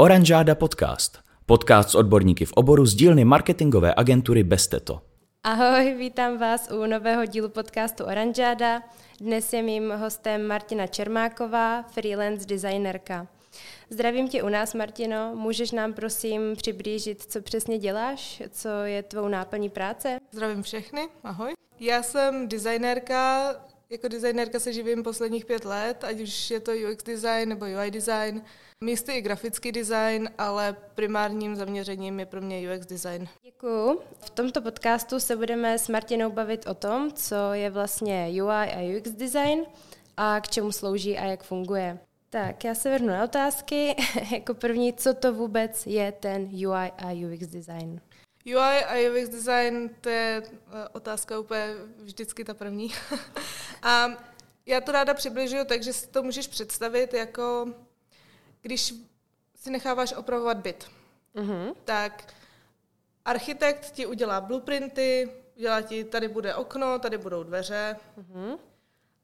Oranžáda podcast. Podcast s odborníky v oboru z dílny marketingové agentury Besteto. Ahoj, vítám vás u nového dílu podcastu Oranžáda. Dnes je mým hostem Martina Čermáková, freelance designerka. Zdravím tě u nás, Martino. Můžeš nám prosím přiblížit, co přesně děláš, co je tvou náplní práce? Zdravím všechny, ahoj. Já jsem designérka, jako designérka se živím posledních pět let, ať už je to UX design nebo UI design, místy i grafický design, ale primárním zaměřením je pro mě UX design. Děkuju. V tomto podcastu se budeme s Martinou bavit o tom, co je vlastně UI a UX design a k čemu slouží a jak funguje. Tak, já se vrhnu na otázky. jako první, co to vůbec je ten UI a UX design? UI a UX design, to je eh, otázka úplně vždycky ta první. a já to ráda přibližuju tak, že si to můžeš představit jako, když si necháváš opravovat byt, uh-huh. tak architekt ti udělá blueprinty, udělá ti, tady bude okno, tady budou dveře, uh-huh.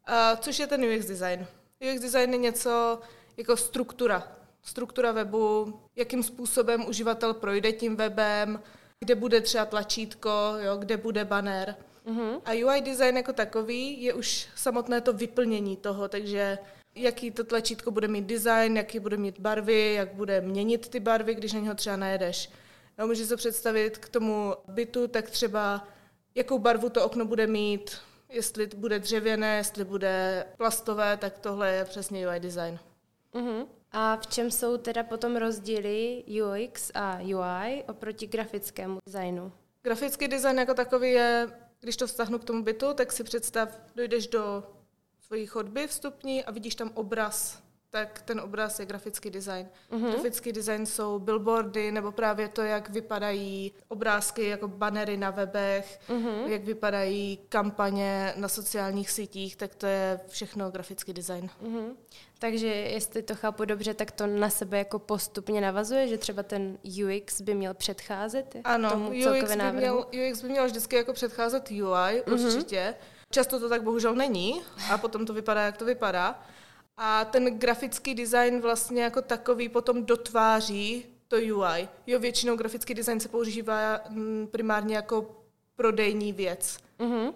a, což je ten UX design. UX design je něco jako struktura. Struktura webu, jakým způsobem uživatel projde tím webem, kde bude třeba tlačítko, jo, kde bude banner. Uh-huh. A UI design jako takový je už samotné to vyplnění toho, takže jaký to tlačítko bude mít design, jaký bude mít barvy, jak bude měnit ty barvy, když na něho třeba najedeš. No, můžeš se představit k tomu bytu, tak třeba jakou barvu to okno bude mít, jestli bude dřevěné, jestli bude plastové, tak tohle je přesně UI design. Uh-huh. A v čem jsou teda potom rozdíly UX a UI oproti grafickému designu? Grafický design jako takový je, když to vztahnu k tomu bytu, tak si představ, dojdeš do svojí chodby vstupní a vidíš tam obraz tak ten obraz je grafický design. Uh-huh. Grafický design jsou billboardy nebo právě to, jak vypadají obrázky jako banery na webech, uh-huh. jak vypadají kampaně na sociálních sítích, tak to je všechno grafický design. Uh-huh. Takže jestli to chápu dobře, tak to na sebe jako postupně navazuje, že třeba ten UX by měl předcházet ano, tomu UX by, měl, UX by měl vždycky jako předcházet UI, uh-huh. určitě. Často to tak bohužel není a potom to vypadá, jak to vypadá. A ten grafický design vlastně jako takový potom dotváří to UI. Jo, většinou grafický design se používá mm, primárně jako prodejní věc. Uh-huh.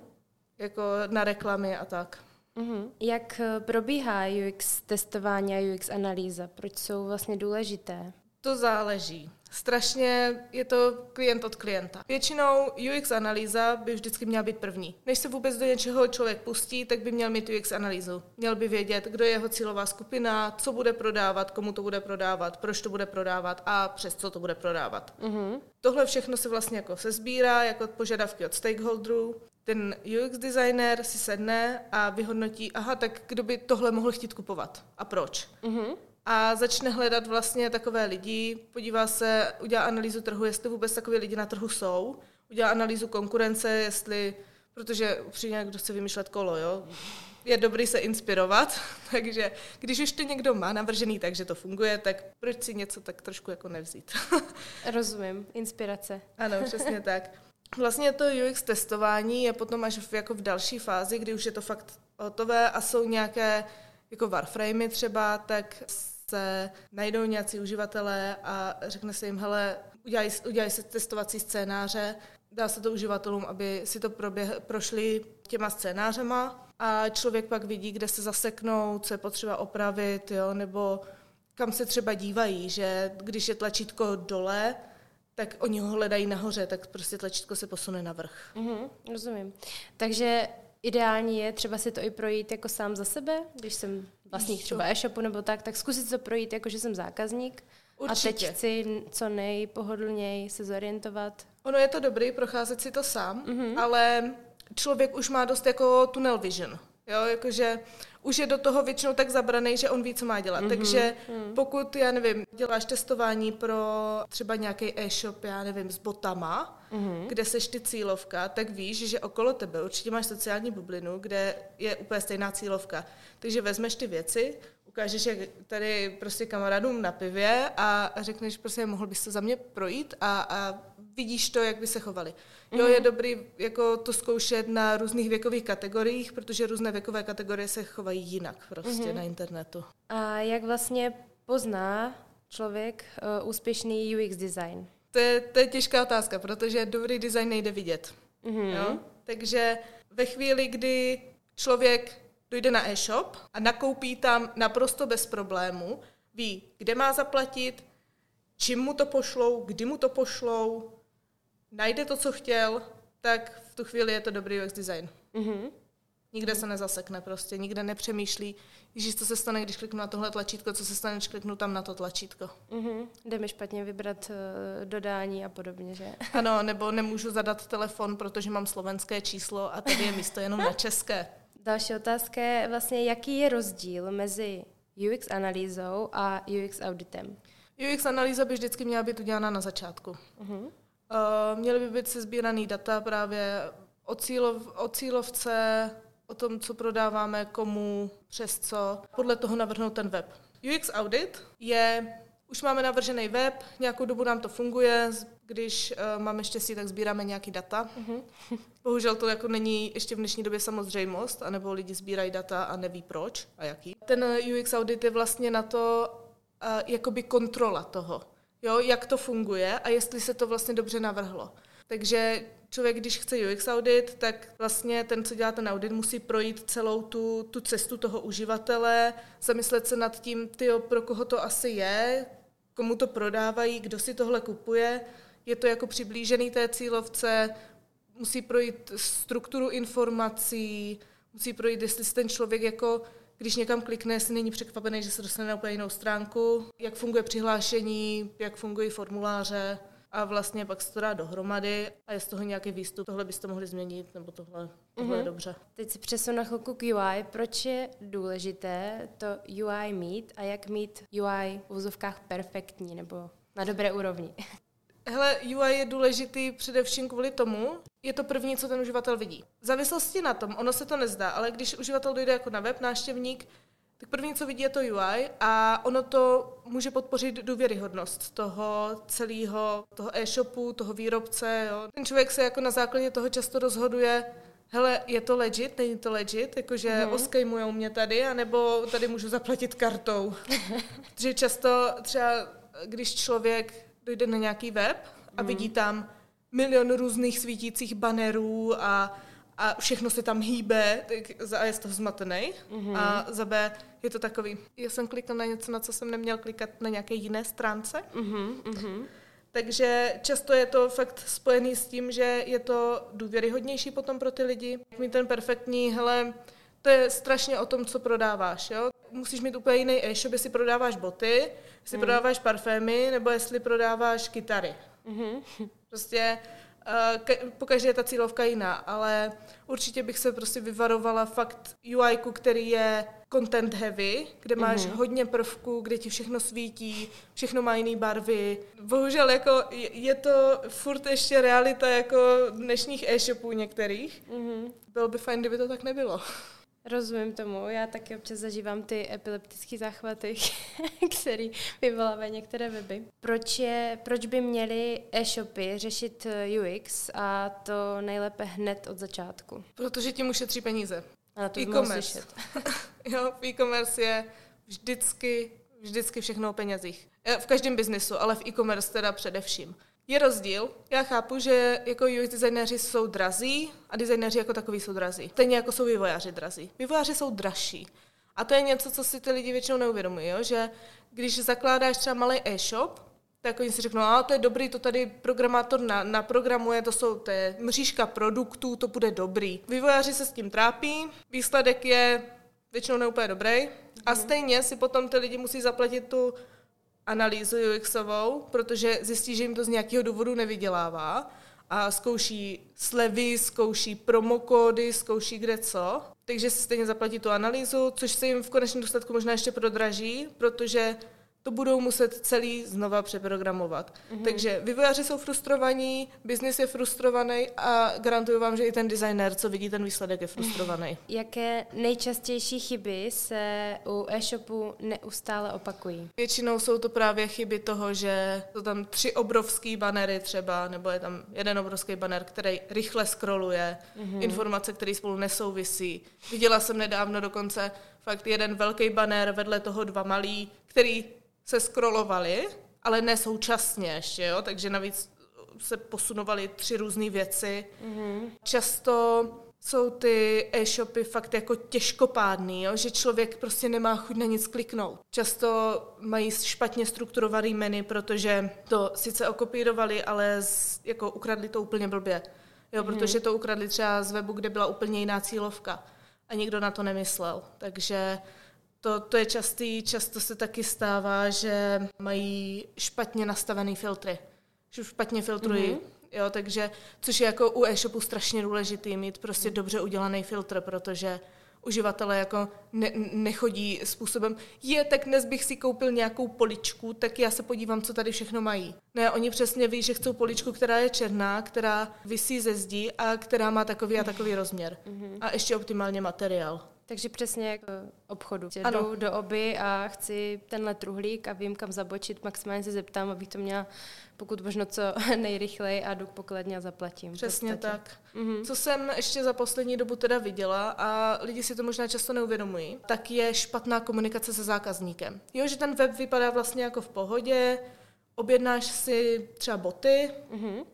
Jako na reklamy a tak. Uh-huh. Jak eh, probíhá UX testování a UX analýza? Proč jsou vlastně důležité? To záleží. Strašně je to klient od klienta. Většinou UX analýza by vždycky měla být první. Než se vůbec do něčeho člověk pustí, tak by měl mít UX analýzu. Měl by vědět, kdo je jeho cílová skupina, co bude prodávat, komu to bude prodávat, proč to bude prodávat a přes co to bude prodávat. Uh-huh. Tohle všechno se vlastně jako sezbírá jako požadavky od stakeholderů. Ten UX designer si sedne a vyhodnotí, aha, tak kdo by tohle mohl chtít kupovat a proč. Uh-huh a začne hledat vlastně takové lidi, podívá se, udělá analýzu trhu, jestli vůbec takové lidi na trhu jsou, udělá analýzu konkurence, jestli, protože upřímně, kdo chce vymýšlet kolo, jo, je dobrý se inspirovat, takže když už to někdo má navržený tak, že to funguje, tak proč si něco tak trošku jako nevzít. Rozumím, inspirace. Ano, přesně tak. Vlastně to UX testování je potom až v, jako v další fázi, kdy už je to fakt hotové a jsou nějaké jako warframey třeba, tak se najdou nějací uživatelé a řekne se jim, hele, udělají, udělají se testovací scénáře, dá se to uživatelům, aby si to proběh, prošli těma scénářema a člověk pak vidí, kde se zaseknou, co je potřeba opravit, jo, nebo kam se třeba dívají, že když je tlačítko dole, tak oni ho hledají nahoře, tak prostě tlačítko se posune na vrch. Mm-hmm, rozumím. Takže ideální je třeba si to i projít jako sám za sebe, když jsem vlastník třeba e-shopu nebo tak, tak zkusit to projít jako, že jsem zákazník. Určitě. A teď chci co nejpohodlněji se zorientovat. Ono je to dobrý procházet si to sám, mm-hmm. ale člověk už má dost jako tunnel vision. Jo, jakože už je do toho většinou tak zabraný, že on ví, co má dělat. Mm-hmm. Takže mm. pokud, já nevím, děláš testování pro třeba nějaký e-shop, já nevím, s botama, mm-hmm. kde seš ty cílovka, tak víš, že okolo tebe určitě máš sociální bublinu, kde je úplně stejná cílovka. Takže vezmeš ty věci, ukážeš je tady prostě kamarádům na pivě a řekneš prostě, mohl bys to za mě projít a, a vidíš to, jak by se chovali. Jo, je mhm. dobrý jako to zkoušet na různých věkových kategoriích, protože různé věkové kategorie se chovají jinak prostě mm-hmm. na internetu. A jak vlastně pozná člověk uh, úspěšný UX design? To je, to je těžká otázka, protože dobrý design nejde vidět. Mm-hmm. Jo? Takže ve chvíli, kdy člověk dojde na e-shop a nakoupí tam naprosto bez problému, ví, kde má zaplatit, čím mu to pošlou, kdy mu to pošlou, najde to, co chtěl, tak v tu chvíli je to dobrý UX design. Mm-hmm. Nikde se nezasekne prostě, nikde nepřemýšlí, Ježíš, co se stane, když kliknu na tohle tlačítko, co se stane, když kliknu tam na to tlačítko. Mm-hmm. Jde mi špatně vybrat uh, dodání a podobně, že? Ano, nebo nemůžu zadat telefon, protože mám slovenské číslo a tady je místo jenom na české. Další otázka je vlastně, jaký je rozdíl mezi UX analýzou a UX auditem? UX analýza by vždycky měla být udělána na začátku. Uh-huh. Uh, měly by být sezbíraný data právě o, cílov, o cílovce, o tom, co prodáváme, komu, přes co. Podle toho navrhnout ten web. UX audit je, už máme navržený web, nějakou dobu nám to funguje, když uh, máme štěstí, tak sbíráme nějaký data. Uh-huh. Bohužel to jako není ještě v dnešní době samozřejmost, anebo lidi sbírají data a neví proč a jaký. Ten UX audit je vlastně na to uh, jakoby kontrola toho, jo, jak to funguje a jestli se to vlastně dobře navrhlo. Takže člověk, když chce UX audit, tak vlastně ten, co dělá ten audit, musí projít celou tu, tu cestu toho uživatele, zamyslet se nad tím, tyjo, pro koho to asi je, komu to prodávají, kdo si tohle kupuje. Je to jako přiblížený té cílovce, musí projít strukturu informací, musí projít, jestli ten člověk jako když někam klikne, jestli není překvapený, že se dostane na úplně jinou stránku, jak funguje přihlášení, jak fungují formuláře a vlastně pak se to dá dohromady a je z toho nějaký výstup, tohle byste mohli změnit, nebo tohle, tohle mm-hmm. je mhm. dobře. Teď si přesun na chvilku k UI. Proč je důležité to UI mít a jak mít UI v úzovkách perfektní nebo na dobré úrovni? Hele, UI je důležitý především kvůli tomu, je to první, co ten uživatel vidí. V závislosti na tom, ono se to nezdá, ale když uživatel dojde jako na web, návštěvník, tak první, co vidí, je to UI a ono to může podpořit důvěryhodnost toho celého, toho e-shopu, toho výrobce. Jo. Ten člověk se jako na základě toho často rozhoduje, hele, je to legit, není to legit, jakože mm-hmm. oskejmujou mě tady, anebo tady můžu zaplatit kartou. Protože často třeba, když člověk dojde na nějaký web a vidí tam milion různých svítících banerů a, a všechno se tam hýbe, tak za A je z toho zmatený mm-hmm. a za B je to takový, já jsem klikl na něco, na co jsem neměl klikat na nějaké jiné stránce. Mm-hmm. Takže často je to fakt spojený s tím, že je to důvěryhodnější potom pro ty lidi. Mít ten perfektní, hele, to je strašně o tom, co prodáváš. Jo? Musíš mít úplně jiný e-shop, jestli prodáváš boty, jestli mm. prodáváš parfémy, nebo jestli prodáváš kytary. Mm-hmm. Prostě uh, pokaždé je ta cílovka jiná, ale určitě bych se prostě vyvarovala fakt UI, který je content heavy, kde máš mm-hmm. hodně prvků, kde ti všechno svítí, všechno má jiné barvy. Bohužel jako je, je to furt ještě realita jako dnešních e-shopů některých. Mm-hmm. Bylo by fajn, kdyby to tak nebylo. Rozumím tomu, já taky občas zažívám ty epileptické záchvaty, které vyvolávají některé weby. Proč, je, proč by měly e-shopy řešit eh, UX a to nejlépe hned od začátku? Protože tím ušetří peníze. A na to e-commerce. jo, e-commerce je vždycky, vždycky všechno o penězích. Eh, v každém biznesu, ale v e-commerce teda především. Je rozdíl. Já chápu, že jako UX designéři jsou drazí a designéři jako takový jsou drazí. Stejně jako jsou vývojáři drazí. Vývojáři jsou dražší. A to je něco, co si ty lidi většinou neuvědomují, jo? že když zakládáš třeba malý e-shop, tak oni si řeknou, a to je dobrý, to tady programátor na, naprogramuje, to, jsou, to je mřížka produktů, to bude dobrý. Vývojáři se s tím trápí, výsledek je většinou neúplně dobrý a mhm. stejně si potom ty lidi musí zaplatit tu analýzu UXovou, protože zjistí, že jim to z nějakého důvodu nevydělává a zkouší slevy, zkouší promokódy, zkouší kde co. Takže si stejně zaplatí tu analýzu, což se jim v konečném důsledku možná ještě prodraží, protože to budou muset celý znova přeprogramovat. Mm-hmm. Takže vývojáři jsou frustrovaní, biznis je frustrovaný a garantuju vám, že i ten designer, co vidí ten výsledek, je frustrovaný. Jaké nejčastější chyby se u e-shopu neustále opakují? Většinou jsou to právě chyby toho, že jsou tam tři obrovský banery třeba, nebo je tam jeden obrovský banner, který rychle scrolluje, mm-hmm. informace, které spolu nesouvisí. Viděla jsem nedávno dokonce fakt jeden velký banner, vedle toho dva malý, který se scrollovaly, ale ne současně ještě, jo? takže navíc se posunovaly tři různé věci. Mm-hmm. Často jsou ty e-shopy fakt jako těžkopádný, jo? že člověk prostě nemá chuť na nic kliknout. Často mají špatně strukturovaný menu, protože to sice okopírovali, ale z, jako ukradli to úplně blbě. Jo, mm-hmm. protože to ukradli třeba z webu, kde byla úplně jiná cílovka a nikdo na to nemyslel. Takže to, to je častý, často se taky stává, že mají špatně nastavený filtry. Že špatně filtrují. Mm-hmm. Jo, takže, což je jako u e-shopu strašně důležitý, mít prostě dobře udělaný filtr, protože uživatelé jako ne, nechodí způsobem, je, tak dnes bych si koupil nějakou poličku, tak já se podívám, co tady všechno mají. Ne, oni přesně ví, že chcou poličku, která je černá, která visí ze zdí a která má takový a takový rozměr. Mm-hmm. A ještě optimálně materiál. Takže přesně jako obchodu. Ano. Jdu do oby a chci tenhle truhlík a vím, kam zabočit, maximálně se zeptám, abych to měla pokud možno co nejrychleji a jdu k pokladně a zaplatím. Přesně tak. Mm-hmm. Co jsem ještě za poslední dobu teda viděla a lidi si to možná často neuvědomují, tak je špatná komunikace se zákazníkem. Jo, že ten web vypadá vlastně jako v pohodě, objednáš si třeba boty, mm-hmm.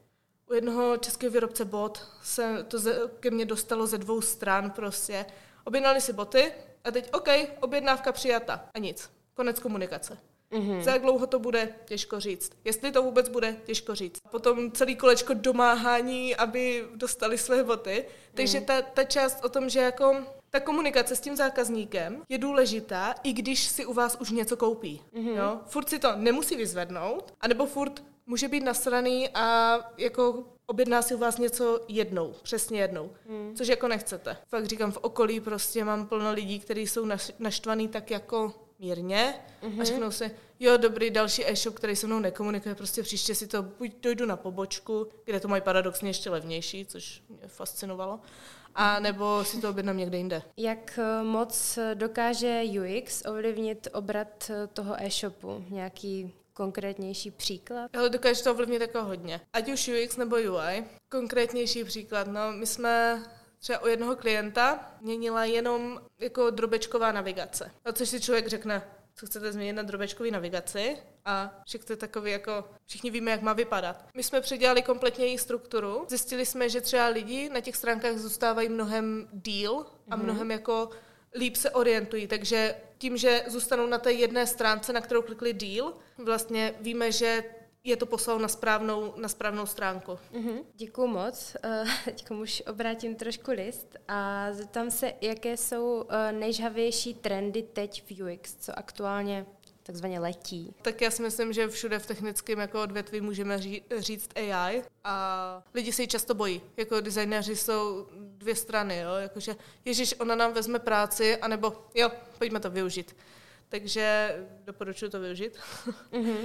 u jednoho českého výrobce bot se to ke mně dostalo ze dvou stran prostě. Objednali si boty a teď OK, objednávka přijata a nic. Konec komunikace. Mm-hmm. Za jak dlouho to bude, těžko říct. Jestli to vůbec bude, těžko říct. Potom celý kolečko domáhání, aby dostali své boty. Takže mm. ta, ta část o tom, že jako ta komunikace s tím zákazníkem je důležitá, i když si u vás už něco koupí. Mm-hmm. Jo? Furt si to nemusí vyzvednout, anebo furt může být nasraný a jako objedná si u vás něco jednou, přesně jednou, mm. což jako nechcete. Fakt říkám, v okolí prostě mám plno lidí, kteří jsou naštvaný tak jako mírně mm-hmm. a mhm. řeknou si, jo, dobrý, další e-shop, který se mnou nekomunikuje, prostě příště si to buď dojdu na pobočku, kde to mají paradoxně ještě levnější, což mě fascinovalo, a nebo si to objednám někde jinde. Jak eh, moc dokáže UX ovlivnit obrat eh, toho e-shopu? Nějaký konkrétnější příklad? Ale dokáže to ovlivnit jako hodně. Ať už UX nebo UI. Konkrétnější příklad, no my jsme třeba u jednoho klienta měnila jenom jako drobečková navigace. A což si člověk řekne, co chcete změnit na drobečkový navigaci a že chcete takový jako, všichni víme, jak má vypadat. My jsme předělali kompletně její strukturu, zjistili jsme, že třeba lidi na těch stránkách zůstávají mnohem díl a mhm. mnohem jako líp se orientují, takže tím, že zůstanou na té jedné stránce, na kterou klikli díl, vlastně víme, že je to poslal na správnou, na správnou stránku. Mm-hmm. Děkuji moc. Uh, teď už obrátím trošku list a zeptám se, jaké jsou uh, nejžhavější trendy teď v UX, co aktuálně takzvaně letí. Tak já si myslím, že všude v technickém jako odvětví můžeme říct AI a lidi se ji často bojí. Jako designéři jsou dvě strany, jo? Jakože, ježiš, ona nám vezme práci, anebo jo, pojďme to využít. Takže doporučuji to využít. Mm-hmm.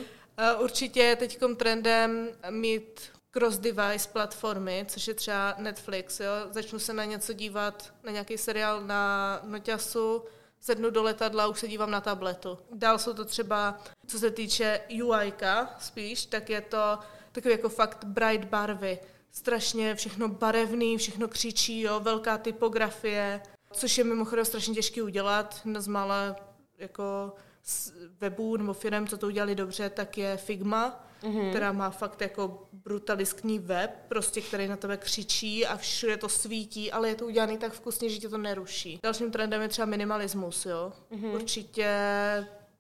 Určitě je teď trendem mít cross-device platformy, což je třeba Netflix. Jo? Začnu se na něco dívat, na nějaký seriál na noťasu, sednu do letadla, už se dívám na tabletu. Dál jsou to třeba, co se týče UI spíš, tak je to takový jako fakt bright barvy. Strašně všechno barevný, všechno křičí, jo, velká typografie, což je mimochodem strašně těžké udělat. Jedna z mála jako webů nebo firm, co to udělali dobře, tak je Figma, mm-hmm. která má fakt jako brutalistní web, prostě, který na tebe křičí a všude to svítí, ale je to udělané tak vkusně, že tě to neruší. Dalším trendem je třeba minimalismus, jo. Mm-hmm. Určitě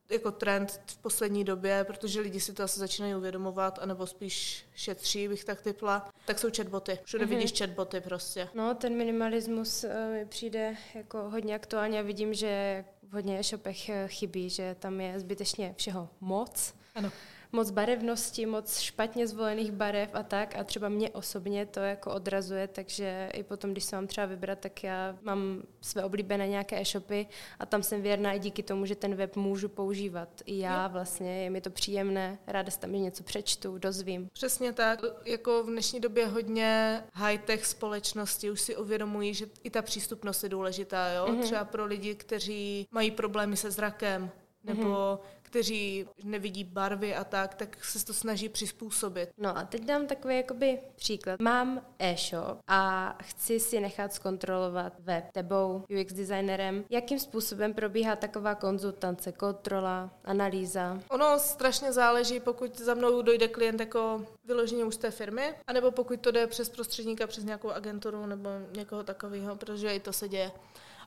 jako trend v poslední době, protože lidi si to asi začínají uvědomovat, anebo spíš šetří, bych tak typla, tak jsou chatboty. Všude mm-hmm. vidíš chatboty prostě. No, ten minimalismus uh, mi přijde jako hodně aktuálně. Vidím, že v hodně e-shopech eh, chybí, že tam je zbytečně všeho moc. Ano moc barevnosti, moc špatně zvolených barev a tak a třeba mě osobně to jako odrazuje, takže i potom, když se mám třeba vybrat, tak já mám své oblíbené nějaké e-shopy a tam jsem věrná i díky tomu, že ten web můžu používat. I já vlastně, je mi to příjemné, ráda se tam něco přečtu, dozvím. Přesně tak. Jako v dnešní době hodně high-tech společnosti už si uvědomují, že i ta přístupnost je důležitá, jo? Mm-hmm. Třeba pro lidi, kteří mají problémy se zrakem, nebo mm-hmm kteří nevidí barvy a tak, tak se to snaží přizpůsobit. No a teď dám takový jakoby příklad. Mám e-shop a chci si nechat zkontrolovat web tebou, UX designerem. Jakým způsobem probíhá taková konzultance, kontrola, analýza? Ono strašně záleží, pokud za mnou dojde klient jako vyloženě už z té firmy, anebo pokud to jde přes prostředníka, přes nějakou agenturu nebo někoho takového, protože i to se děje.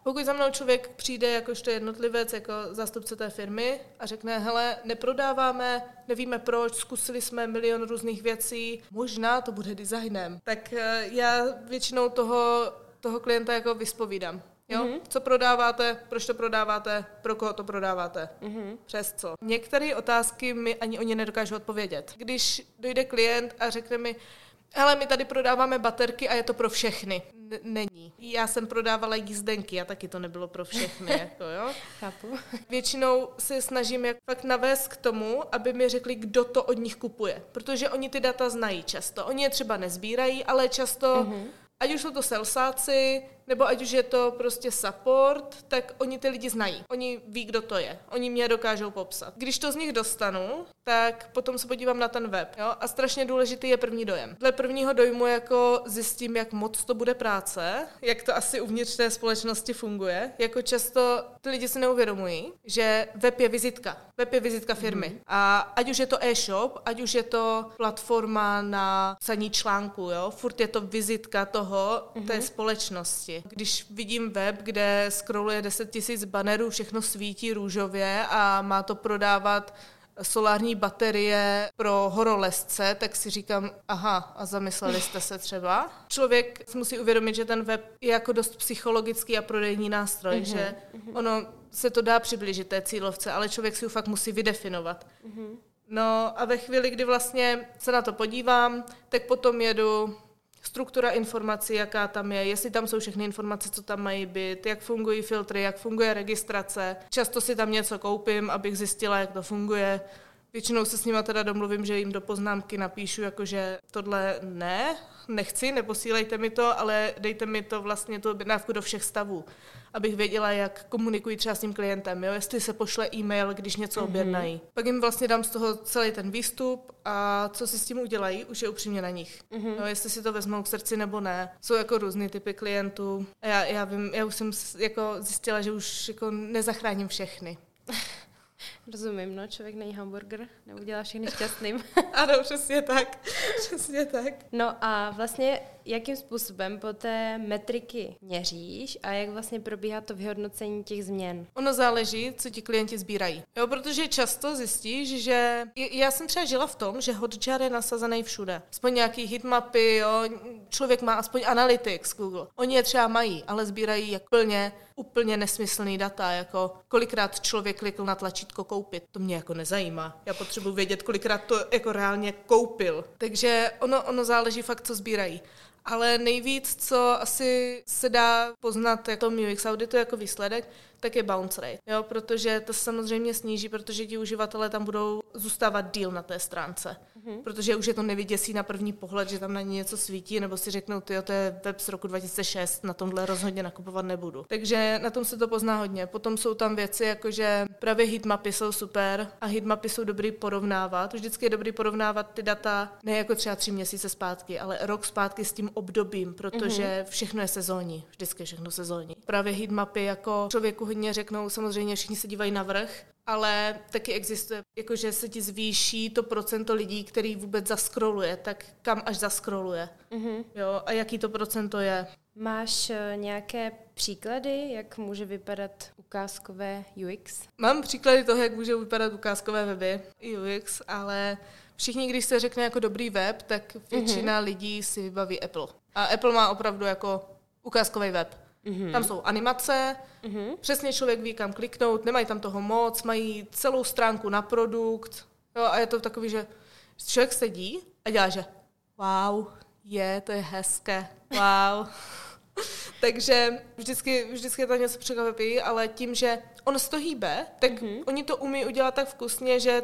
Pokud za mnou člověk přijde jakožto jednotlivec, jako zástupce té firmy a řekne, hele, neprodáváme, nevíme proč, zkusili jsme milion různých věcí, možná to bude designem, tak eh, já většinou toho, toho klienta jako vyspovídám. Jo? Mm-hmm. Co prodáváte, proč to prodáváte, pro koho to prodáváte, mm-hmm. přes co. Některé otázky mi ani oni nedokážou odpovědět. Když dojde klient a řekne mi, ale my tady prodáváme baterky a je to pro všechny. N- není. Já jsem prodávala jízdenky a taky to nebylo pro všechny. jako, jo? Chápu. Většinou se snažím jak fakt navést k tomu, aby mi řekli, kdo to od nich kupuje. Protože oni ty data znají často. Oni je třeba nezbírají, ale často, mm-hmm. ať už jsou to salsáci, nebo ať už je to prostě support, tak oni ty lidi znají. Oni ví, kdo to je. Oni mě dokážou popsat. Když to z nich dostanu, tak potom se podívám na ten web. Jo? A strašně důležitý je první dojem. Dle prvního dojmu jako zjistím, jak moc to bude práce, jak to asi uvnitř té společnosti funguje. Jako často ty lidi si neuvědomují, že web je vizitka. Web je vizitka firmy. Mm-hmm. A ať už je to e-shop, ať už je to platforma na psaní článku, jo? furt je to vizitka toho, mm-hmm. té společnosti oblasti. Když vidím web, kde scrolluje 10 tisíc banerů, všechno svítí růžově a má to prodávat solární baterie pro horolezce, tak si říkám, aha, a zamysleli jste se třeba. Člověk si musí uvědomit, že ten web je jako dost psychologický a prodejní nástroj, mm-hmm. že ono se to dá přiblížit té cílovce, ale člověk si ho fakt musí vydefinovat. Mm-hmm. No a ve chvíli, kdy vlastně se na to podívám, tak potom jedu struktura informací, jaká tam je, jestli tam jsou všechny informace, co tam mají být, jak fungují filtry, jak funguje registrace. Často si tam něco koupím, abych zjistila, jak to funguje. Většinou se s nima teda domluvím, že jim do poznámky napíšu, jakože tohle ne, nechci, neposílejte mi to, ale dejte mi to vlastně tu objednávku do všech stavů, abych věděla, jak komunikují třeba s tím klientem, jo? jestli se pošle e-mail, když něco mm-hmm. objednají. Pak jim vlastně dám z toho celý ten výstup a co si s tím udělají, už je upřímně na nich. Mm-hmm. Jo? Jestli si to vezmou k srdci nebo ne. Jsou jako různý typy klientů. A já, já vím, já už jsem jako zjistila, že už jako nezachráním všechny. Rozumím, no, člověk není hamburger, neudělá všechny šťastným. ano, přesně tak, přesně tak. No a vlastně jakým způsobem po té metriky měříš a jak vlastně probíhá to vyhodnocení těch změn? Ono záleží, co ti klienti sbírají. Jo, protože často zjistíš, že já jsem třeba žila v tom, že Hotjar je nasazený všude. Aspoň nějaký hitmapy, jo, člověk má aspoň analytics Google. Oni je třeba mají, ale sbírají jak plně úplně nesmyslný data, jako kolikrát člověk klikl na tlačítko koupit. To mě jako nezajímá. Já potřebuji vědět, kolikrát to jako reálně koupil. Takže ono, ono záleží fakt, co sbírají. Ale nejvíc, co asi se dá poznat jako UX auditu jako výsledek, tak je bounce rate, jo, protože to samozřejmě sníží, protože ti uživatelé tam budou zůstávat díl na té stránce. Mm-hmm. Protože už je to nevyděsí na první pohled, že tam na ně něco svítí, nebo si řeknou, ty to je web z roku 2006, na tomhle rozhodně nakupovat nebudu. Takže na tom se to pozná hodně. Potom jsou tam věci, jako že právě heatmapy jsou super a heatmapy jsou dobrý porovnávat. Vždycky je dobrý porovnávat ty data ne jako třeba tři měsíce zpátky, ale rok zpátky s tím obdobím, protože mm-hmm. všechno je sezónní. Vždycky je všechno sezónní. Právě heatmapy jako člověku hodně řeknou, samozřejmě všichni se dívají na vrch, ale taky existuje, jakože se ti zvýší to procento lidí, který vůbec zaskroluje, tak kam až zaskroluje. Mm-hmm. Jo, a jaký to procento je? Máš eh, nějaké příklady, jak může vypadat ukázkové UX? Mám příklady toho, jak může vypadat ukázkové weby UX, ale všichni, když se řekne jako dobrý web, tak většina mm-hmm. lidí si vybaví Apple. A Apple má opravdu jako ukázkový web. Mm-hmm. Tam jsou animace, mm-hmm. přesně člověk ví, kam kliknout, nemají tam toho moc, mají celou stránku na produkt. Jo, a je to takový, že člověk sedí a dělá, že wow, je, to je hezké, wow. Takže vždycky, vždycky je to něco překvapí, ale tím, že on se to hýbe, tak mm-hmm. oni to umí udělat tak vkusně, že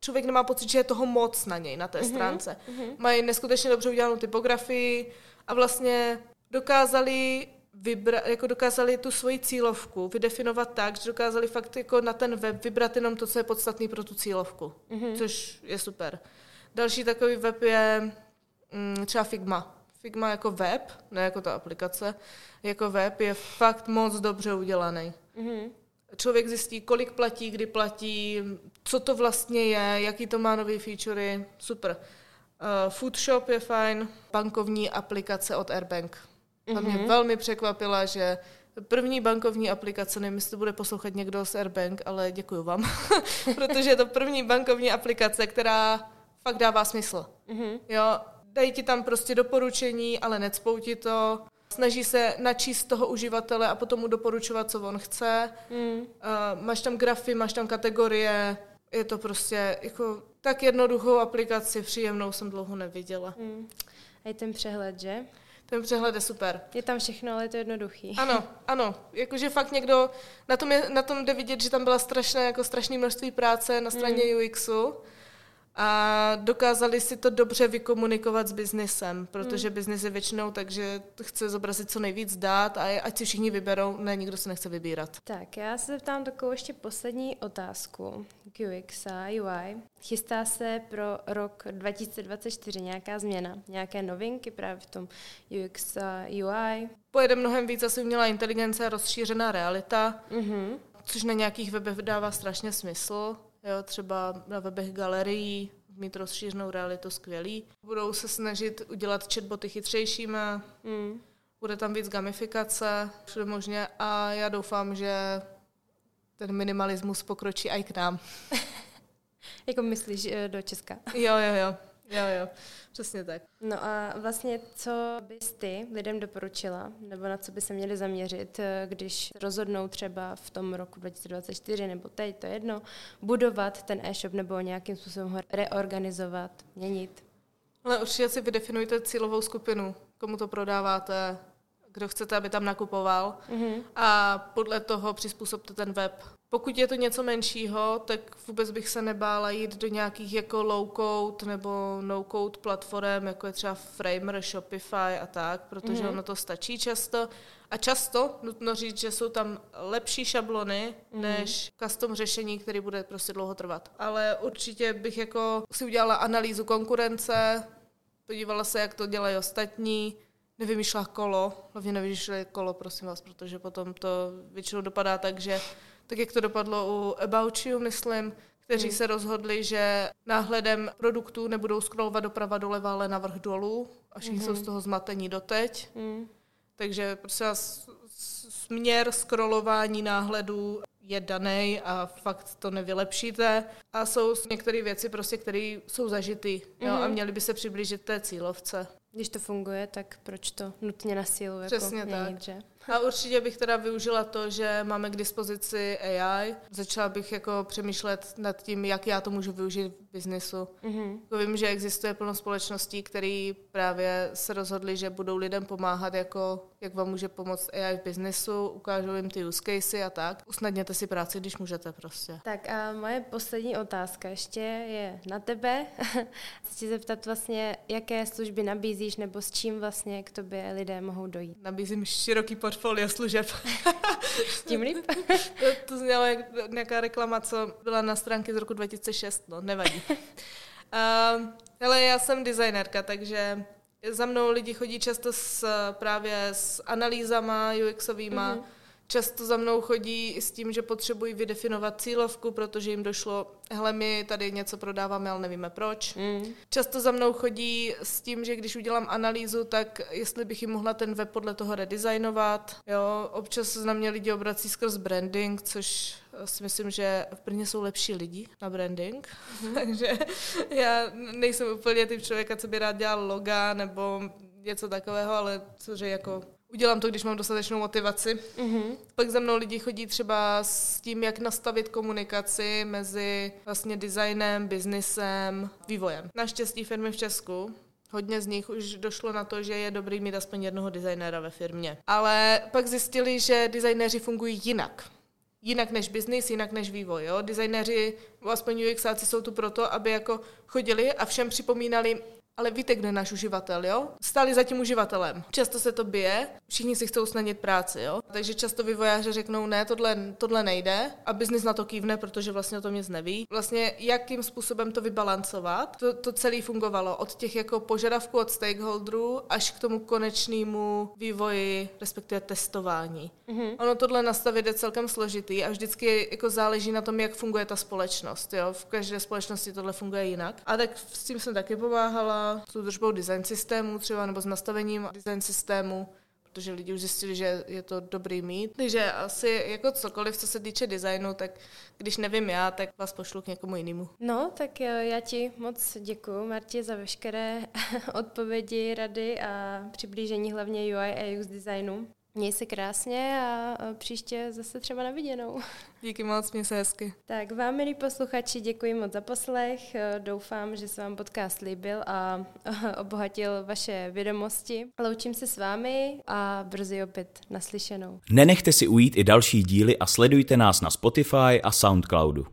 člověk nemá pocit, že je toho moc na něj, na té mm-hmm. stránce. Mm-hmm. Mají neskutečně dobře udělanou typografii a vlastně dokázali vybra, jako dokázali tu svoji cílovku vydefinovat tak, že dokázali fakt jako na ten web vybrat jenom to, co je podstatné pro tu cílovku, mm-hmm. což je super. Další takový web je mm, třeba Figma. Figma jako web, ne jako ta aplikace, jako web je fakt moc dobře udělaný. Mm-hmm. Člověk zjistí, kolik platí, kdy platí, co to vlastně je, jaký to má nové featurey, super. Uh, Foodshop je fajn, bankovní aplikace od Airbank. A mě mm-hmm. velmi překvapila, že první bankovní aplikace, nevím, jestli to bude poslouchat někdo z Airbank, ale děkuji vám, protože je to první bankovní aplikace, která fakt dává smysl. Mm-hmm. Jo, dají ti tam prostě doporučení, ale necpou ti to. Snaží se načíst toho uživatele a potom mu doporučovat, co on chce. Mm. Uh, máš tam grafy, máš tam kategorie. Je to prostě jako tak jednoduchou aplikaci, příjemnou jsem dlouho neviděla. Mm. A je ten přehled, že? Ten přehled je super. Je tam všechno, ale je to jednoduchý. Ano, ano. Jakože fakt někdo, na tom, je, na tom jde vidět, že tam byla strašné, jako strašné množství práce na straně mm. UXu a dokázali si to dobře vykomunikovat s biznesem, protože hmm. biznis je většinou takže chce zobrazit co nejvíc dát a ať si všichni vyberou, ne, nikdo se nechce vybírat. Tak, já se zeptám takovou ještě poslední otázku k UX a UI. Chystá se pro rok 2024 nějaká změna, nějaké novinky právě v tom UX a UI? Pojede mnohem víc asi umělá inteligence a rozšířená realita, mm-hmm. což na nějakých webech dává strašně smysl Jo, třeba na webech galerií mít rozšířenou realitu skvělý. Budou se snažit udělat chatboty chytřejšími, mm. bude tam víc gamifikace, všude možně a já doufám, že ten minimalismus pokročí i k nám. jako myslíš eh, do Česka? jo, jo, jo. Jo, jo, přesně tak. No a vlastně, co bys ty lidem doporučila, nebo na co by se měli zaměřit, eh, když rozhodnou třeba v tom roku 2024 nebo teď, to je jedno, budovat ten e-shop nebo nějakým způsobem ho reorganizovat, měnit? Ale určitě si vydefinujte cílovou skupinu, komu to prodáváte, kdo chcete, aby tam nakupoval mm-hmm. a podle toho přizpůsobte ten web. Pokud je to něco menšího, tak vůbec bych se nebála jít do nějakých jako low-code nebo no-code platform, jako je třeba Framer, Shopify a tak, protože mm-hmm. ono to stačí často. A často, nutno říct, že jsou tam lepší šablony mm-hmm. než custom řešení, které bude prostě dlouho trvat. Ale určitě bych jako si udělala analýzu konkurence, podívala se, jak to dělají ostatní, nevymýšlela kolo, hlavně nevymýšleli kolo, prosím vás, protože potom to většinou dopadá tak, že tak jak to dopadlo u About You, myslím, kteří hmm. se rozhodli, že náhledem produktů nebudou scrollovat doprava doleva, ale navrh dolů a všichni hmm. jsou z toho zmatení doteď. Hmm. Takže prostě směr scrollování náhledů je daný a fakt to nevylepšíte. A jsou některé věci, prostě, které jsou zažity jo, mm-hmm. a měly by se přiblížit té cílovce. Když to funguje, tak proč to nutně na sílu jako Přesně měnit, tak. že? A určitě bych teda využila to, že máme k dispozici AI. Začala bych jako přemýšlet nad tím, jak já to můžu využít v biznesu. Mm-hmm. Vím, že existuje plno společností, které právě se rozhodly, že budou lidem pomáhat, jako jak vám může pomoct AI v biznesu, ukážou jim ty use casey a tak. Usnadněte si práci, když můžete prostě. Tak a moje poslední otázka ještě je na tebe. Chci zeptat vlastně, jaké služby nabízíš nebo s čím vlastně k tobě lidé mohou dojít? Nabízím široký portfolio služeb. Tím líp. to, to znělo jak nějaká reklama, co byla na stránky z roku 2006, no nevadí. Uh, hele, já jsem designérka, takže za mnou lidi chodí často s, právě s analýzama UXovýma, mm-hmm Často za mnou chodí s tím, že potřebují vydefinovat cílovku, protože jim došlo, hele, my tady něco prodáváme, ale nevíme proč. Mm. Často za mnou chodí s tím, že když udělám analýzu, tak jestli bych jim mohla ten web podle toho redesignovat. Jo, občas na mě lidi obrací skrz branding, což si myslím, že v Brně jsou lepší lidi na branding, mm. takže já nejsem úplně typ člověka, co by rád dělal loga nebo něco takového, ale což je jako udělám to, když mám dostatečnou motivaci. Mm-hmm. Pak za mnou lidi chodí třeba s tím, jak nastavit komunikaci mezi vlastně designem, biznisem, vývojem. Naštěstí firmy v Česku Hodně z nich už došlo na to, že je dobrý mít aspoň jednoho designéra ve firmě. Ale pak zjistili, že designéři fungují jinak. Jinak než biznis, jinak než vývoj. Jo? Designéři, aspoň UXáci jsou tu proto, aby jako chodili a všem připomínali, ale víte, kdo je náš uživatel, jo? Stáli za tím uživatelem. Často se to bije, všichni si chcou snadnit práci, jo? Takže často vývojáři řeknou, ne, tohle, tohle nejde a biznis na to kývne, protože vlastně o tom nic neví. Vlastně jakým způsobem to vybalancovat, to, to celé fungovalo od těch jako požadavků od stakeholderů až k tomu konečnému vývoji, respektive testování. Mm-hmm. Ono tohle nastavit je celkem složitý a vždycky jako záleží na tom, jak funguje ta společnost. Jo? V každé společnosti tohle funguje jinak. A tak s tím jsem taky pomáhala, s údržbou design systému třeba, nebo s nastavením design systému protože lidi už zjistili, že je to dobrý mít. Takže asi jako cokoliv, co se týče designu, tak když nevím já, tak vás pošlu k někomu jinému. No, tak já ti moc děkuji, Marti, za veškeré odpovědi, rady a přiblížení hlavně UI a UX designu. Měj se krásně a příště zase třeba na viděnou. Díky moc, mě se hezky. Tak vám, milí posluchači, děkuji moc za poslech. Doufám, že se vám podcast líbil a obohatil vaše vědomosti. Loučím se s vámi a brzy opět naslyšenou. Nenechte si ujít i další díly a sledujte nás na Spotify a Soundcloudu.